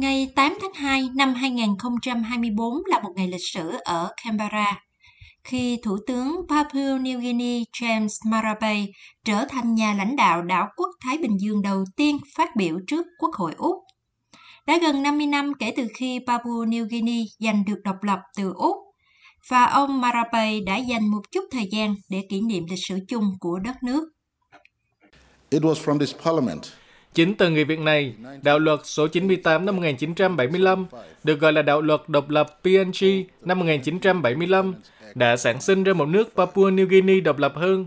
Ngày 8 tháng 2 năm 2024 là một ngày lịch sử ở Canberra, khi Thủ tướng Papua New Guinea James Marape trở thành nhà lãnh đạo đảo quốc Thái Bình Dương đầu tiên phát biểu trước Quốc hội Úc. Đã gần 50 năm kể từ khi Papua New Guinea giành được độc lập từ Úc, và ông Marape đã dành một chút thời gian để kỷ niệm lịch sử chung của đất nước. It was from this parliament Chính từ nghị viện này, đạo luật số 98 năm 1975, được gọi là đạo luật độc lập PNG năm 1975, đã sản sinh ra một nước Papua New Guinea độc lập hơn.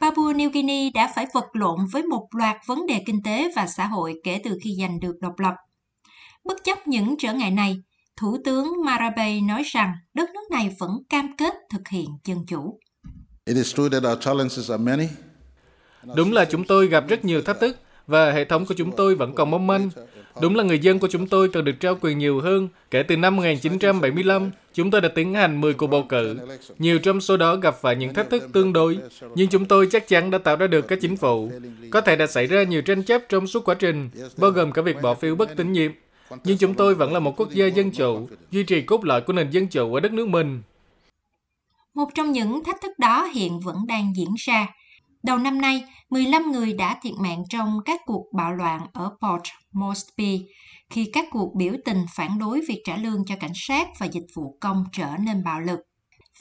Papua New Guinea đã phải vật lộn với một loạt vấn đề kinh tế và xã hội kể từ khi giành được độc lập. Bất chấp những trở ngại này, Thủ tướng Marape nói rằng đất nước này vẫn cam kết thực hiện dân chủ. It is true that our challenges are many. Đúng là chúng tôi gặp rất nhiều thách thức và hệ thống của chúng tôi vẫn còn mong manh. Đúng là người dân của chúng tôi cần được trao quyền nhiều hơn. Kể từ năm 1975, chúng tôi đã tiến hành 10 cuộc bầu cử. Nhiều trong số đó gặp phải những thách thức tương đối, nhưng chúng tôi chắc chắn đã tạo ra được các chính phủ. Có thể đã xảy ra nhiều tranh chấp trong suốt quá trình, bao gồm cả việc bỏ phiếu bất tín nhiệm. Nhưng chúng tôi vẫn là một quốc gia dân chủ, duy trì cốt lõi của nền dân chủ ở đất nước mình. Một trong những thách thức đó hiện vẫn đang diễn ra. Đầu năm nay, 15 người đã thiệt mạng trong các cuộc bạo loạn ở Port Moresby khi các cuộc biểu tình phản đối việc trả lương cho cảnh sát và dịch vụ công trở nên bạo lực.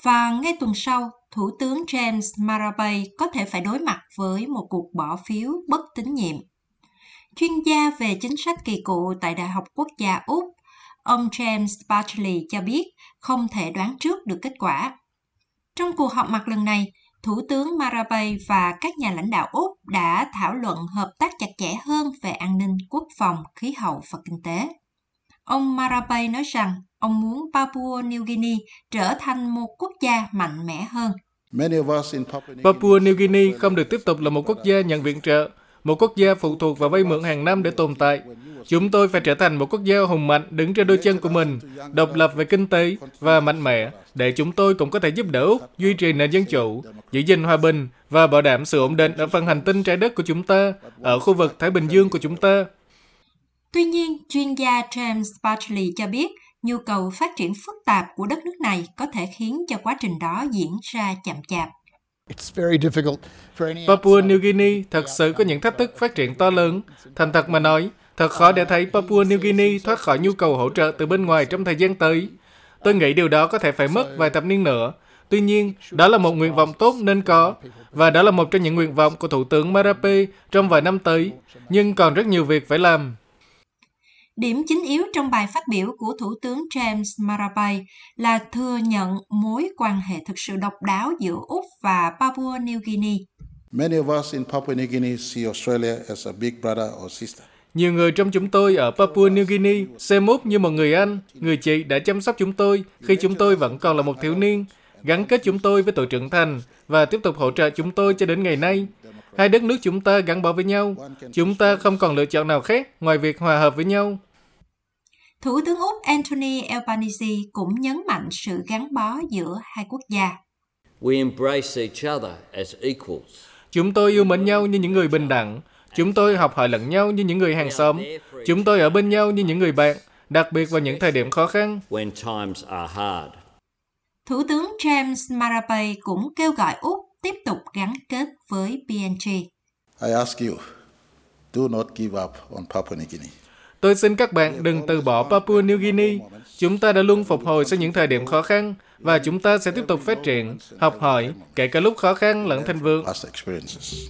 Và ngay tuần sau, Thủ tướng James Marape có thể phải đối mặt với một cuộc bỏ phiếu bất tín nhiệm. Chuyên gia về chính sách kỳ cựu tại Đại học Quốc gia Úc, ông James Bartley cho biết không thể đoán trước được kết quả. Trong cuộc họp mặt lần này, Thủ tướng Marape và các nhà lãnh đạo Úc đã thảo luận hợp tác chặt chẽ hơn về an ninh, quốc phòng, khí hậu và kinh tế. Ông Marape nói rằng ông muốn Papua New Guinea trở thành một quốc gia mạnh mẽ hơn. Papua New Guinea không được tiếp tục là một quốc gia nhận viện trợ, một quốc gia phụ thuộc vào vay mượn hàng năm để tồn tại. Chúng tôi phải trở thành một quốc gia hùng mạnh đứng trên đôi chân của mình, độc lập về kinh tế và mạnh mẽ, để chúng tôi cũng có thể giúp đỡ Úc duy trì nền dân chủ, giữ gìn hòa bình và bảo đảm sự ổn định ở phần hành tinh trái đất của chúng ta, ở khu vực Thái Bình Dương của chúng ta. Tuy nhiên, chuyên gia James Bartley cho biết nhu cầu phát triển phức tạp của đất nước này có thể khiến cho quá trình đó diễn ra chậm chạp. Papua New Guinea thật sự có những thách thức phát triển to lớn. Thành thật mà nói, thật khó để thấy Papua New Guinea thoát khỏi nhu cầu hỗ trợ từ bên ngoài trong thời gian tới. Tôi nghĩ điều đó có thể phải mất vài thập niên nữa. Tuy nhiên, đó là một nguyện vọng tốt nên có, và đó là một trong những nguyện vọng của Thủ tướng Marape trong vài năm tới, nhưng còn rất nhiều việc phải làm. Điểm chính yếu trong bài phát biểu của Thủ tướng James Marape là thừa nhận mối quan hệ thực sự độc đáo giữa Úc và Papua New Guinea. Many of us in Papua New Guinea see Australia as a big brother or sister. Nhiều người trong chúng tôi ở Papua New Guinea xem Úc như một người anh, người chị đã chăm sóc chúng tôi khi chúng tôi vẫn còn là một thiếu niên, gắn kết chúng tôi với tuổi trưởng thành và tiếp tục hỗ trợ chúng tôi cho đến ngày nay. Hai đất nước chúng ta gắn bó với nhau. Chúng ta không còn lựa chọn nào khác ngoài việc hòa hợp với nhau. Thủ tướng Úc Anthony Albanese cũng nhấn mạnh sự gắn bó giữa hai quốc gia. We embrace each other as equals. Chúng tôi yêu mến nhau như những người bình đẳng. Chúng tôi học hỏi lẫn nhau như những người hàng xóm. Chúng tôi ở bên nhau như những người bạn, đặc biệt vào những thời điểm khó khăn. When times are hard. Thủ tướng James Marape cũng kêu gọi Úc tiếp tục gắn kết với PNG. I ask you, do not give up on Papua New Guinea. Tôi xin các bạn đừng từ bỏ Papua New Guinea. Chúng ta đã luôn phục hồi sau những thời điểm khó khăn và chúng ta sẽ tiếp tục phát triển, học hỏi, kể cả lúc khó khăn lẫn thành vượng. Past experiences.